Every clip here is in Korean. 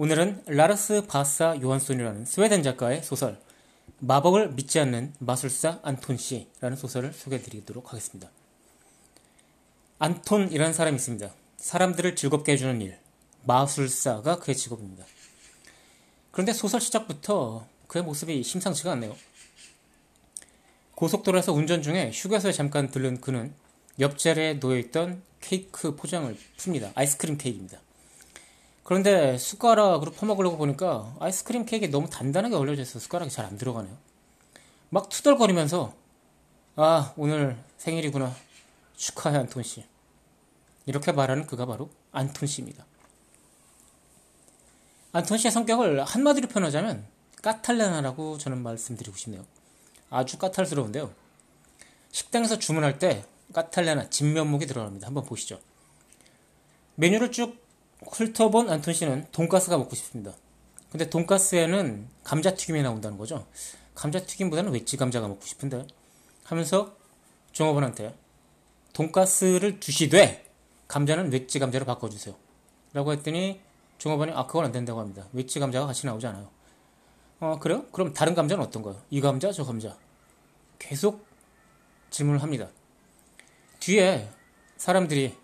오늘은 라르스 바사 요한손이라는 스웨덴 작가의 소설 마법을 믿지 않는 마술사 안톤 씨라는 소설을 소개해 드리도록 하겠습니다. 안톤이라는 사람이 있습니다. 사람들을 즐겁게 해주는 일, 마술사가 그의 직업입니다. 그런데 소설 시작부터 그의 모습이 심상치가 않네요. 고속도로에서 운전 중에 휴게소에 잠깐 들른 그는 옆자리에 놓여있던 케이크 포장을 풉니다. 아이스크림 케이크입니다. 그런데 숟가락으로 퍼먹으려고 보니까 아이스크림 케이크에 너무 단단하게 얼려져 있어 숟가락이 잘 안 들어가네요. 막 투덜거리면서 아 오늘 생일이구나 축하해 안톤 씨 이렇게 말하는 그가 바로 안톤 씨입니다. 안톤 씨의 성격을 한마디로 표현하자면 까탈레나라고 저는 말씀드리고 싶네요. 아주 까탈스러운데요. 식당에서 주문할 때 까탈레나 진면목이 들어갑니다. 한번 보시죠. 메뉴를 쭉 훑어본 안톤 씨는 돈가스가 먹고 싶습니다. 근데 돈가스에는 감자튀김이 나온다는 거죠. 감자튀김보다는 웨지 감자가 먹고 싶은데 하면서 종업원한테 돈가스를 주시되 감자는 웨지 감자로 바꿔주세요. 라고 했더니 종업원이 아 그건 안 된다고 합니다. 웨지 감자가 같이 나오지 않아요. 어 그래요? 그럼 다른 감자는 어떤 거예요? 이 감자 저 감자 계속 질문을 합니다. 뒤에 사람들이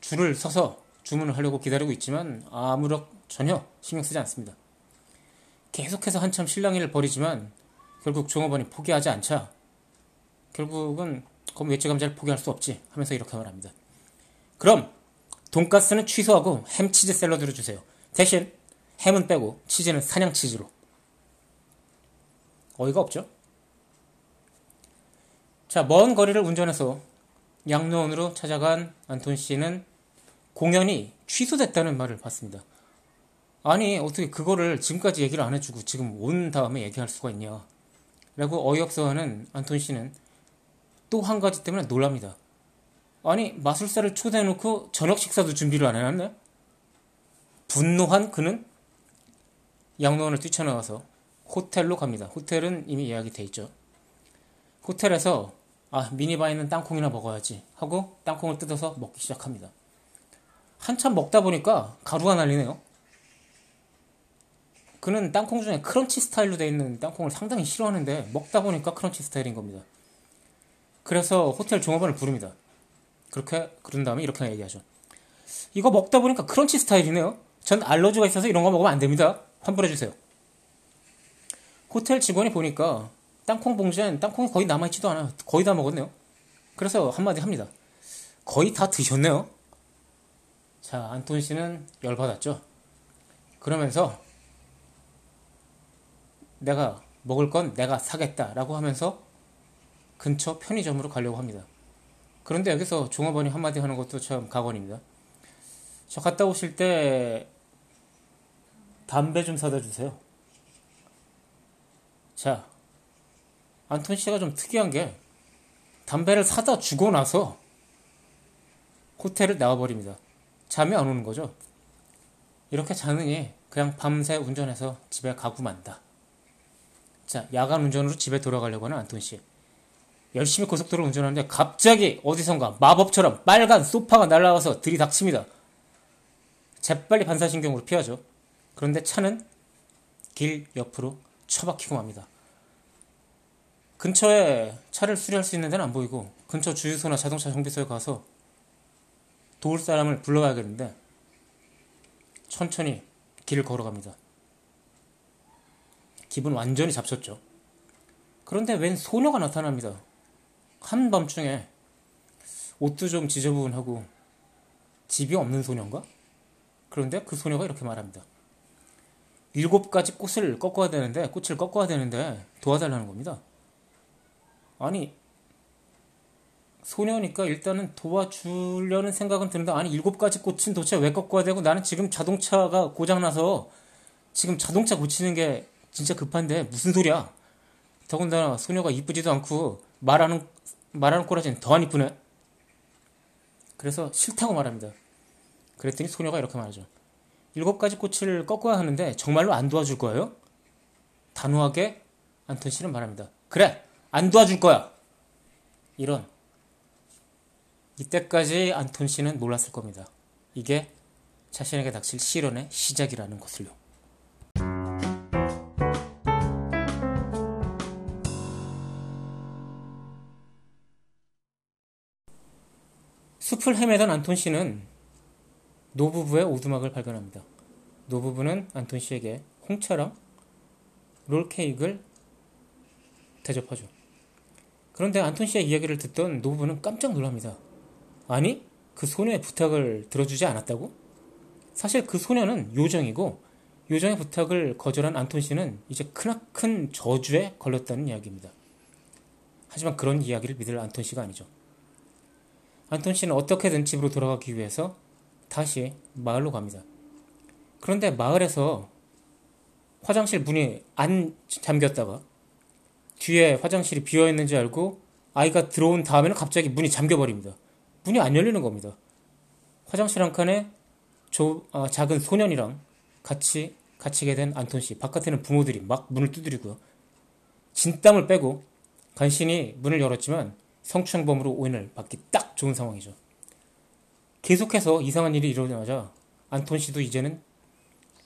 줄을 서서 주문을 하려고 기다리고 있지만 아무렇 전혀 신경 쓰지 않습니다. 계속해서 한참 실랑이를 벌이지만 결국 종업원이 포기하지 않자 결국은 그럼 외제 감자를 포기할 수 없지 하면서 이렇게 말합니다. 그럼 돈가스는 취소하고 햄 치즈 샐러드를 주세요. 대신 햄은 빼고 치즈는 사냥 치즈로. 어이가 없죠? 자, 먼 거리를 운전해서 양로원으로 찾아간 안톤 씨는 공연이 취소됐다는 말을 받습니다. 아니, 어떻게 그거를 지금까지 얘기를 안 해주고 지금 온 다음에 얘기할 수가 있냐. 라고 어이없어 하는 안톤 씨는 또 한 가지 때문에 놀랍니다. 아니, 마술사를 초대해놓고 저녁 식사도 준비를 안 해놨네? 분노한 그는 양로원을 뛰쳐나와서 호텔로 갑니다. 호텔은 이미 예약이 돼 있죠. 호텔에서 아 미니바에는 땅콩이나 먹어야지 하고 땅콩을 뜯어서 먹기 시작합니다. 한참 먹다 보니까 가루가 날리네요. 그는 땅콩 중에 크런치 스타일로 되어 있는 땅콩을 상당히 싫어하는데 먹다 보니까 크런치 스타일인 겁니다. 그래서 호텔 종업원을 부릅니다. 그렇게 그런 다음에 이렇게 얘기하죠. 이거 먹다 보니까 크런치 스타일이네요. 전 알러지가 있어서 이런 거 먹으면 안 됩니다. 환불해 주세요. 호텔 직원이 보니까 땅콩 봉지엔 땅콩이 거의 남아있지도 않아요. 거의 다 먹었네요. 그래서 한마디 합니다. 거의 다 드셨네요. 자, 안톤 씨는 열받았죠. 그러면서 내가 먹을 건 내가 사겠다라고 하면서 근처 편의점으로 가려고 합니다. 그런데 여기서 종업원이 한마디 하는 것도 참 각원입니다. 저 갔다 오실 때 담배 좀 사다 주세요. 자, 안톤 씨가 좀 특이한 게 담배를 사다 주고 나서 호텔을 나와버립니다. 잠이 안 오는 거죠. 이렇게 자느니 그냥 밤새 운전해서 집에 가고 만다. 자, 야간 운전으로 집에 돌아가려고 하는 안톤 씨. 열심히 고속도로 운전하는데 갑자기 어디선가 마법처럼 빨간 소파가 날아와서 들이닥칩니다. 재빨리 반사신경으로 피하죠. 그런데 차는 길 옆으로 처박히고 맙니다. 근처에 차를 수리할 수 있는 데는 안 보이고 근처 주유소나 자동차 정비소에 가서 도울 사람을 불러가야겠는데 천천히 길을 걸어갑니다. 기분 완전히 잡쳤죠. 그런데 웬 소녀가 나타납니다. 한밤중에 옷도 좀 지저분하고 집이 없는 소녀인가? 그런데 그 소녀가 이렇게 말합니다. 일곱 가지 꽃을 꺾어야 되는데, 꽃을 꺾어야 되는데 도와달라는 겁니다. 아니, 소녀니까 일단은 도와주려는 생각은 드는데, 아니, 일곱 가지 꽃은 도대체 왜 꺾어야 되고, 나는 지금 자동차가 고장나서 지금 자동차 고치는 게 진짜 급한데 무슨 소리야? 더군다나 소녀가 이쁘지도 않고 말하는 말하는 꼬라지는 더 안 이쁘네. 그래서 싫다고 말합니다. 그랬더니 소녀가 이렇게 말하죠. 일곱 가지 꽃을 꺾어야 하는데 정말로 안 도와줄 거예요? 단호하게 안톤 씨는 말합니다. 그래, 안 도와줄 거야. 이런 이때까지 안톤 씨는 몰랐을 겁니다. 이게 자신에게 닥칠 시련의 시작이라는 것을요. 숲을 헤매던 안톤 씨는 노부부의 오두막을 발견합니다. 노부부는 안톤 씨에게 홍차랑 롤케이크를 대접하죠. 그런데 안톤 씨의 이야기를 듣던 노부부는 깜짝 놀랍니다. 아니, 그 소녀의 부탁을 들어주지 않았다고? 사실 그 소녀는 요정이고 요정의 부탁을 거절한 안톤 씨는 이제 크나큰 저주에 걸렸다는 이야기입니다. 하지만 그런 이야기를 믿을 안톤 씨가 아니죠. 안톤 씨는 어떻게든 집으로 돌아가기 위해서 다시 마을로 갑니다. 그런데 마을에서 화장실 문이 안 잠겼다가 뒤에 화장실이 비어 있는지 알고 아이가 들어온 다음에는 갑자기 문이 잠겨버립니다. 문이 안 열리는 겁니다. 화장실 한 칸에 조, 아, 작은 소년이랑 같이 갇히게 된 안톤 씨. 바깥에는 부모들이 막 문을 두드리고요. 진땀을 빼고 간신히 문을 열었지만 성추행범으로 오인을 받기 딱 좋은 상황이죠. 계속해서 이상한 일이 일어나자 안톤 씨도 이제는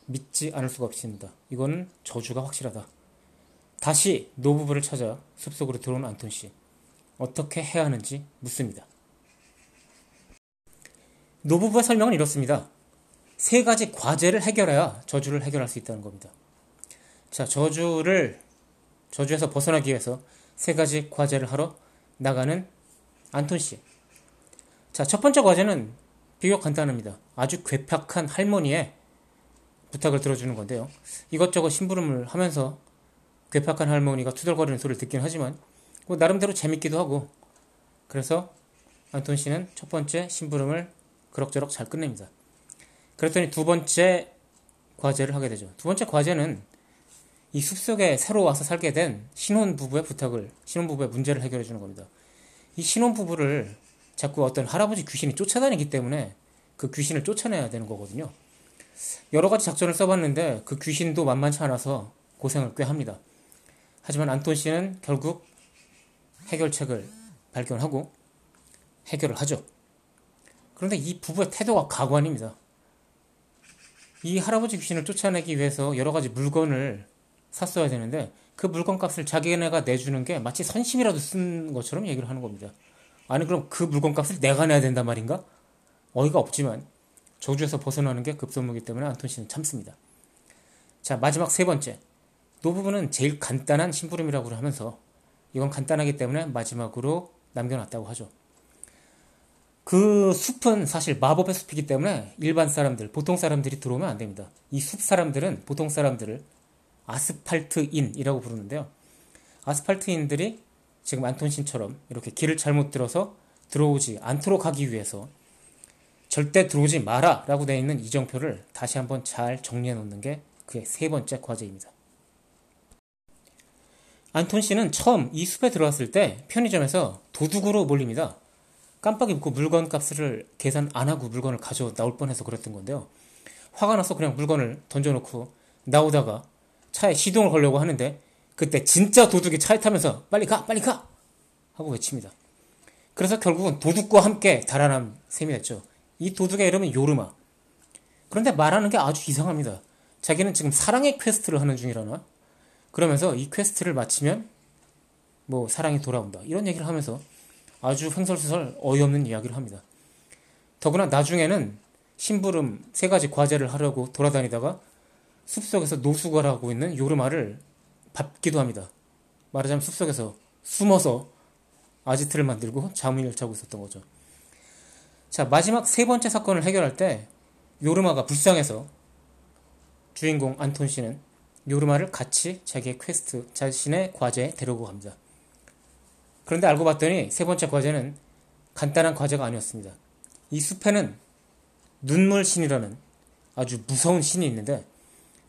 믿지 않을 수가 없습니다. 이거는 저주가 확실하다. 다시 노부부를 찾아 숲속으로 들어온 안톤 씨. 어떻게 해야 하는지 묻습니다. 노부부의 설명은 이렇습니다. 세 가지 과제를 해결해야 저주를 해결할 수 있다는 겁니다. 자, 저주를, 저주에서 벗어나기 위해서 세 가지 과제를 하러 나가는 안톤 씨. 자, 첫 번째 과제는 비교적 간단합니다. 아주 괴팍한 할머니의 부탁을 들어주는 건데요. 이것저것 심부름을 하면서 괴팍한 할머니가 투덜거리는 소리를 듣긴 하지만 뭐 나름대로 재밌기도 하고 그래서 안톤 씨는 첫 번째 심부름을 그럭저럭 잘 끝냅니다. 그랬더니 두 번째 과제를 하게 되죠. 두 번째 과제는 이 숲속에 새로 와서 살게 된 신혼부부의 부탁을, 신혼부부의 문제를 해결해 주는 겁니다. 이 신혼부부를 자꾸 어떤 할아버지 귀신이 쫓아다니기 때문에 그 귀신을 쫓아내야 되는 거거든요. 여러 가지 작전을 써봤는데 그 귀신도 만만치 않아서 고생을 꽤 합니다. 하지만 안톤 씨는 결국 해결책을 발견하고 해결을 하죠. 그런데 이 부부의 태도가 가관입니다. 이 할아버지 귀신을 쫓아내기 위해서 여러 가지 물건을 샀어야 되는데 그 물건 값을 자기네가 내주는 게 마치 선심이라도 쓴 것처럼 얘기를 하는 겁니다. 아니 그럼 그 물건 값을 내가 내야 된단 말인가? 어이가 없지만 저주에서 벗어나는 게 급선무기 때문에 안톤 씨는 참습니다. 자 마지막 세 번째 노 부분은 제일 간단한 심부름이라고 하면서 이건 간단하기 때문에 마지막으로 남겨놨다고 하죠. 그 숲은 사실 마법의 숲이기 때문에 일반 사람들, 보통 사람들이 들어오면 안 됩니다. 이 숲 사람들은 보통 사람들을 아스팔트인이라고 부르는데요. 아스팔트인들이 지금 안톤신처럼 이렇게 길을 잘못 들어서 들어오지 않도록 하기 위해서 절대 들어오지 마라 라고 되어 있는 이정표를 다시 한번 잘 정리해 놓는 게 그의 세 번째 과제입니다. 안톤 씨는 처음 이 숲에 들어왔을 때 편의점에서 도둑으로 몰립니다. 깜빡 잊고 물건 값을 계산 안 하고 물건을 가져 나올 뻔해서 그랬던 건데요. 화가 나서 그냥 물건을 던져놓고 나오다가 차에 시동을 걸려고 하는데 그때 진짜 도둑이 차에 타면서 빨리 가 빨리 가 하고 외칩니다. 그래서 결국은 도둑과 함께 달아난 셈이 됐죠. 이 도둑의 이름은 요르마. 그런데 말하는 게 아주 이상합니다. 자기는 지금 사랑의 퀘스트를 하는 중이라나? 그러면서 이 퀘스트를 마치면 뭐 사랑이 돌아온다. 이런 얘기를 하면서 아주 횡설수설 어이없는 이야기를 합니다. 더구나 나중에는 심부름 세 가지 과제를 하려고 돌아다니다가 숲속에서 노숙을 하고 있는 요르마를 밟기도 합니다. 말하자면 숲속에서 숨어서 아지트를 만들고 잠을 자고 있었던 거죠. 자, 마지막 세 번째 사건을 해결할 때 요르마가 불쌍해서 주인공 안톤 씨는 요르마를 같이 자기의 퀘스트, 자신의 과제에 데려오고 갑니다. 그런데 알고 봤더니 세 번째 과제는 간단한 과제가 아니었습니다. 이 숲에는 눈물 신이라는 아주 무서운 신이 있는데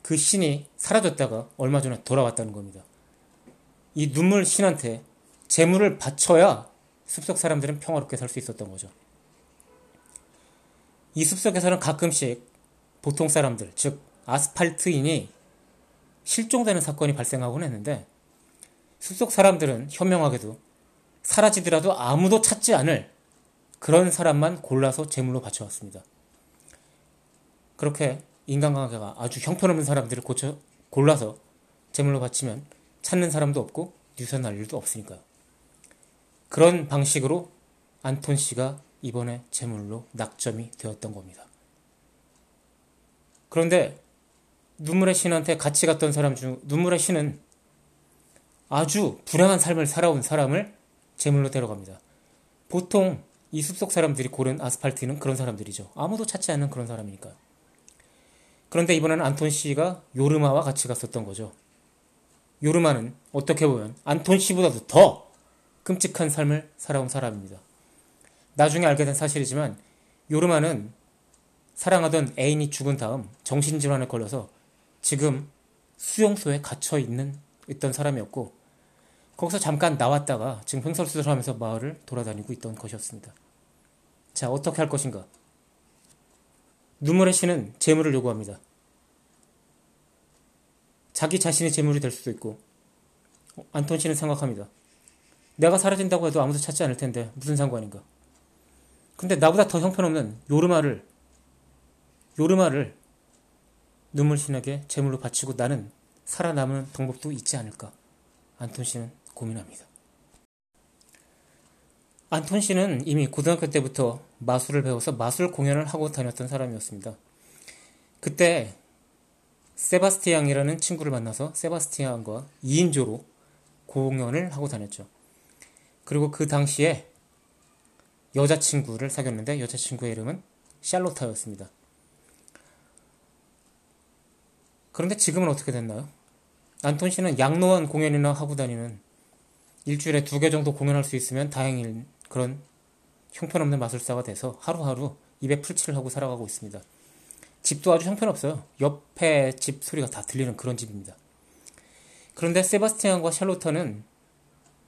그 신이 사라졌다가 얼마 전에 돌아왔다는 겁니다. 이 눈물 신한테 재물을 바쳐야 숲속 사람들은 평화롭게 살 수 있었던 거죠. 이 숲속에서는 가끔씩 보통 사람들, 즉 아스팔트인이 실종되는 사건이 발생하곤 했는데 숲속 사람들은 현명하게도 사라지더라도 아무도 찾지 않을 그런 사람만 골라서 제물로 바쳐왔습니다. 그렇게 인간관계가 아주 형편없는 사람들을 고쳐, 골라서 제물로 바치면 찾는 사람도 없고 유선할 일도 없으니까요. 그런 방식으로 안톤 씨가 이번에 제물로 낙점이 되었던 겁니다. 그런데 눈물의 신한테 같이 갔던 사람 중 눈물의 신은 아주 불행한 삶을 살아온 사람을 제물로 데려갑니다. 보통 이 숲속 사람들이 고른 아스팔트는 그런 사람들이죠. 아무도 찾지 않는 그런 사람이니까요. 그런데 이번에는 안톤 씨가 요르마와 같이 갔었던 거죠. 요르마는 어떻게 보면 안톤 씨보다도 더 끔찍한 삶을 살아온 사람입니다. 나중에 알게 된 사실이지만 요르마는 사랑하던 애인이 죽은 다음 정신질환에 걸려서 지금 수용소에 갇혀 있는 있던 사람이었고 거기서 잠깐 나왔다가 지금 횡설수설하면서 마을을 돌아다니고 있던 것이었습니다. 자 어떻게 할 것인가? 눈물의 신은 재물을 요구합니다. 자기 자신이 재물이 될 수도 있고 어, 안톤 씨는 생각합니다. 내가 사라진다고 해도 아무도 찾지 않을 텐데 무슨 상관인가? 근데 나보다 더 형편없는 요르마를 요르마를 눈물 신에게 제물로 바치고 나는 살아남은 방법도 있지 않을까? 안톤 씨는 고민합니다. 안톤 씨는 이미 고등학교 때부터 마술을 배워서 마술 공연을 하고 다녔던 사람이었습니다. 그때 세바스티앙이라는 친구를 만나서 세바스티앙과 2인조로 공연을 하고 다녔죠. 그리고 그 당시에 여자친구를 사귀었는데 여자친구의 이름은 샬로타였습니다. 그런데 지금은 어떻게 됐나요? 안톤 씨는 양로원 공연이나 하고 다니는 일주일에 두 개 정도 공연할 수 있으면 다행인 그런 형편없는 마술사가 돼서 하루하루 입에 풀칠을 하고 살아가고 있습니다. 집도 아주 형편없어요. 옆에 집 소리가 다 들리는 그런 집입니다. 그런데 세바스티안과 샬로타는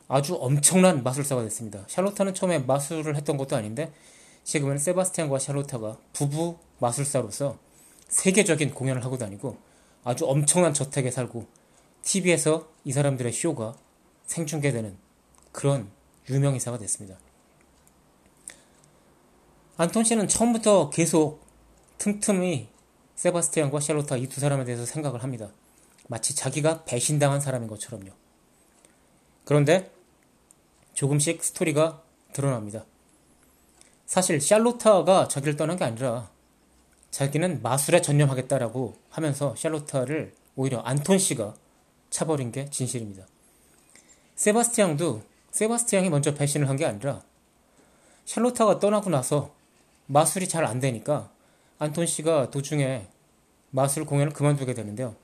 아주 엄청난 마술사가 됐습니다. 샬로타는 처음에 마술을 했던 것도 아닌데 지금은 세바스티안과 샬로타가 부부 마술사로서 세계적인 공연을 하고 다니고 아주 엄청난 저택에 살고 TV에서 이 사람들의 쇼가 생중계되는 그런 유명인사가 됐습니다. 안톤 씨는 처음부터 계속 틈틈이 세바스티안과 샬로타 이 두 사람에 대해서 생각을 합니다. 마치 자기가 배신당한 사람인 것처럼요. 그런데 조금씩 스토리가 드러납니다. 사실 샬로타가 자기를 떠난 게 아니라 자기는 마술에 전념하겠다라고 하면서 샬로타를 오히려 안톤 씨가 차버린 게 진실입니다. 세바스티앙도 세바스티앙이 먼저 배신을 한 게 아니라 샬로타가 떠나고 나서 마술이 잘 안 되니까 안톤 씨가 도중에 마술 공연을 그만두게 되는데요.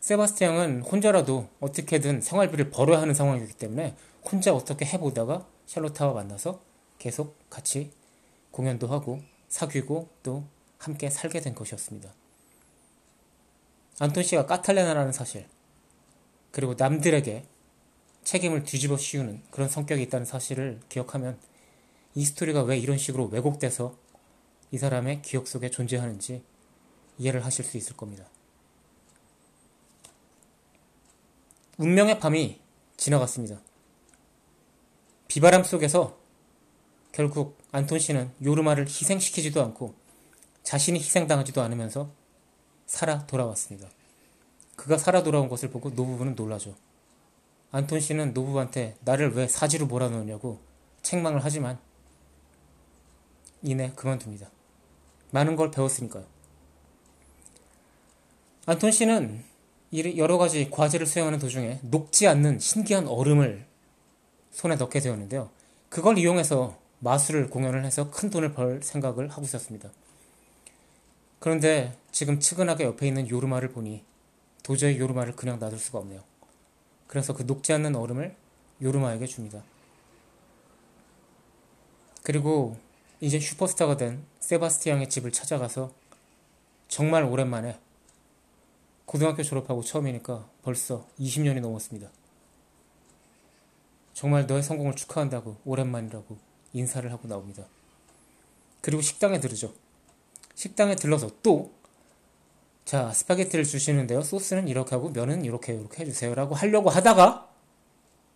세바스티앙은 혼자라도 어떻게든 생활비를 벌어야 하는 상황이기 때문에 혼자 어떻게 해보다가 샬로타와 만나서 계속 같이 공연도 하고 사귀고 또 함께 살게 된 것이었습니다. 안톤 씨가 까탈레나라는 사실, 그리고 남들에게 책임을 뒤집어 씌우는 그런 성격이 있다는 사실을 기억하면 이 스토리가 왜 이런 식으로 왜곡돼서 이 사람의 기억 속에 존재하는지 이해를 하실 수 있을 겁니다. 운명의 밤이 지나갔습니다. 비바람 속에서 결국 안톤 씨는 요르마를 희생시키지도 않고 자신이 희생당하지도 않으면서 살아 돌아왔습니다. 그가 살아 돌아온 것을 보고 노부부는 놀라죠. 안톤 씨는 노부부한테 나를 왜 사지로 몰아넣느냐고 책망을 하지만 이내 그만둡니다. 많은 걸 배웠으니까요. 안톤 씨는 여러 가지 과제를 수행하는 도중에 녹지 않는 신기한 얼음을 손에 넣게 되었는데요. 그걸 이용해서 마술을 공연을 해서 큰 돈을 벌 생각을 하고 있었습니다. 그런데 지금 측은하게 옆에 있는 요르마를 보니 도저히 요르마를 그냥 놔둘 수가 없네요. 그래서 그 녹지 않는 얼음을 요르마에게 줍니다. 그리고 이제 슈퍼스타가 된 세바스티앙의 집을 찾아가서 정말 오랜만에 고등학교 졸업하고 처음이니까 벌써 20년이 넘었습니다. 정말 너의 성공을 축하한다고 오랜만이라고 인사를 하고 나옵니다. 그리고 식당에 들르죠. 식당에 들러서 또 자, 스파게티를 주시는데요. 소스는 이렇게 하고 면은 이렇게 이렇게 해주세요라고 하려고 하다가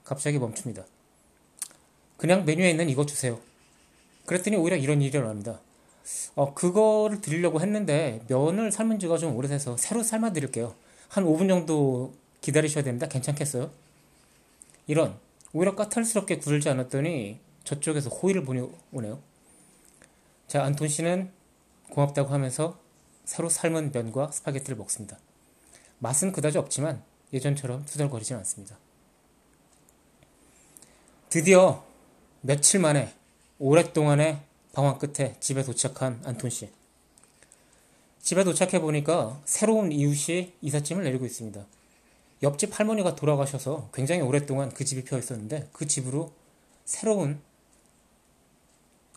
갑자기 멈춥니다. 그냥 메뉴에 있는 이거 주세요. 그랬더니 오히려 이런 일이 일어납니다. 어, 그거를 드리려고 했는데 면을 삶은 지가 좀 오래돼서 새로 삶아 드릴게요. 한 5분 정도 기다리셔야 됩니다. 괜찮겠어요? 이런 오히려 까탈스럽게 굴지 않았더니 저쪽에서 호의를 보내오네요. 자, 안톤 씨는 고맙다고 하면서 새로 삶은 면과 스파게티를 먹습니다. 맛은 그다지 없지만 예전처럼 투덜거리진 않습니다. 드디어 며칠 만에 오랫동안의 방황 끝에 집에 도착한 안톤 씨. 집에 도착해 보니까 새로운 이웃이 이삿짐을 내리고 있습니다. 옆집 할머니가 돌아가셔서 굉장히 오랫동안 그 집이 피어 있었는데 그 집으로 새로운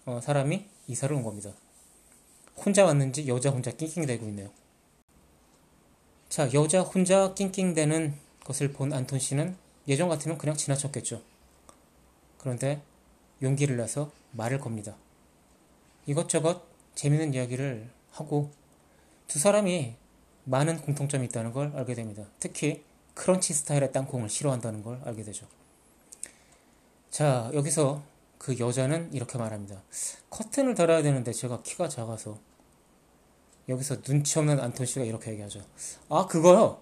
어, 사람이 이사를 온 겁니다. 혼자 왔는지 여자 혼자 낑낑대고 있네요. 자, 여자 혼자 낑낑대는 것을 본 안톤 씨는 예전 같으면 그냥 지나쳤겠죠. 그런데 용기를 내서 말을 겁니다. 이것저것 재밌는 이야기를 하고 두 사람이 많은 공통점이 있다는 걸 알게 됩니다. 특히 크런치 스타일의 땅콩을 싫어한다는 걸 알게 되죠. 자, 여기서 그 여자는 이렇게 말합니다. 커튼을 달아야 되는데 제가 키가 작아서 여기서 눈치 없는 안톤 씨가 이렇게 얘기하죠. 아, 그거요.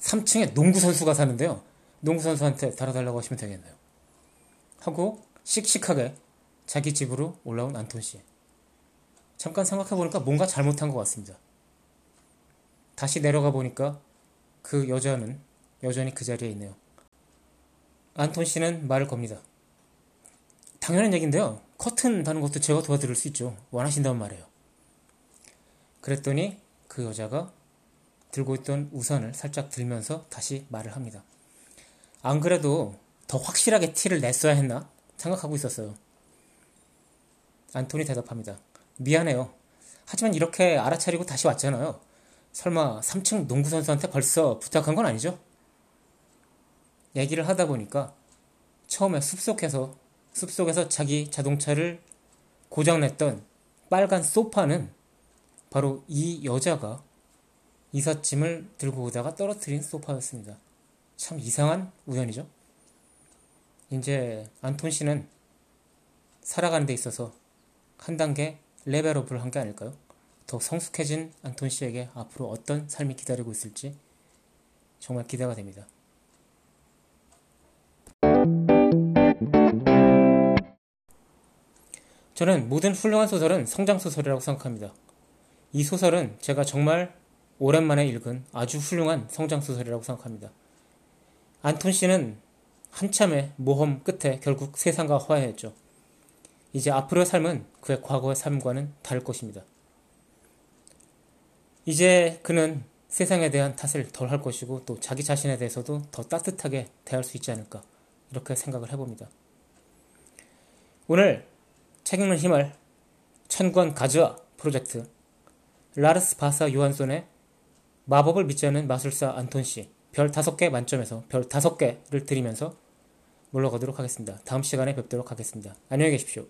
3층에 농구 선수가 사는데요. 농구 선수한테 달아달라고 하시면 되겠네요. 하고 씩씩하게 자기 집으로 올라온 안톤 씨. 잠깐 생각해 보니까 뭔가 잘못한 것 같습니다. 다시 내려가 보니까 그 여자는 여전히 그 자리에 있네요. 안톤 씨는 말을 겁니다. 당연한 얘기인데요. 커튼 다는 것도 제가 도와드릴 수 있죠. 원하신다면 말이에요. 그랬더니 그 여자가 들고 있던 우산을 살짝 들면서 다시 말을 합니다. 안 그래도 더 확실하게 티를 냈어야 했나 생각하고 있었어요. 안톤이 대답합니다. 미안해요. 하지만 이렇게 알아차리고 다시 왔잖아요. 설마 3층 농구 선수한테 벌써 부탁한 건 아니죠? 얘기를 하다 보니까 처음에 숲속에서 숲속에서 자기 자동차를 고장냈던 빨간 소파는 바로 이 여자가 이삿짐을 들고 오다가 떨어뜨린 소파였습니다. 참 이상한 우연이죠. 이제 안톤 씨는 살아가는 데 있어서 한 단계 레벨업을 한 게 아닐까요? 더 성숙해진 안톤 씨에게 앞으로 어떤 삶이 기다리고 있을지 정말 기대가 됩니다. 저는 모든 훌륭한 소설은 성장 소설이라고 생각합니다. 이 소설은 제가 정말 오랜만에 읽은 아주 훌륭한 성장 소설이라고 생각합니다. 안톤 씨는 한참의 모험 끝에 결국 세상과 화해했죠. 이제 앞으로의 삶은 그의 과거의 삶과는 다를 것입니다. 이제 그는 세상에 대한 탓을 덜 할 것이고 또 자기 자신에 대해서도 더 따뜻하게 대할 수 있지 않을까 이렇게 생각을 해봅니다. 오늘 책 읽는 힘을 천권 가즈아 프로젝트 라르스 바사 요한손의 마법을 믿지 않는 마술사 안톤 씨 별 5개 만점에서 별 5개를 드리면서 물러가도록 하겠습니다. 다음 시간에 뵙도록 하겠습니다. 안녕히 계십시오.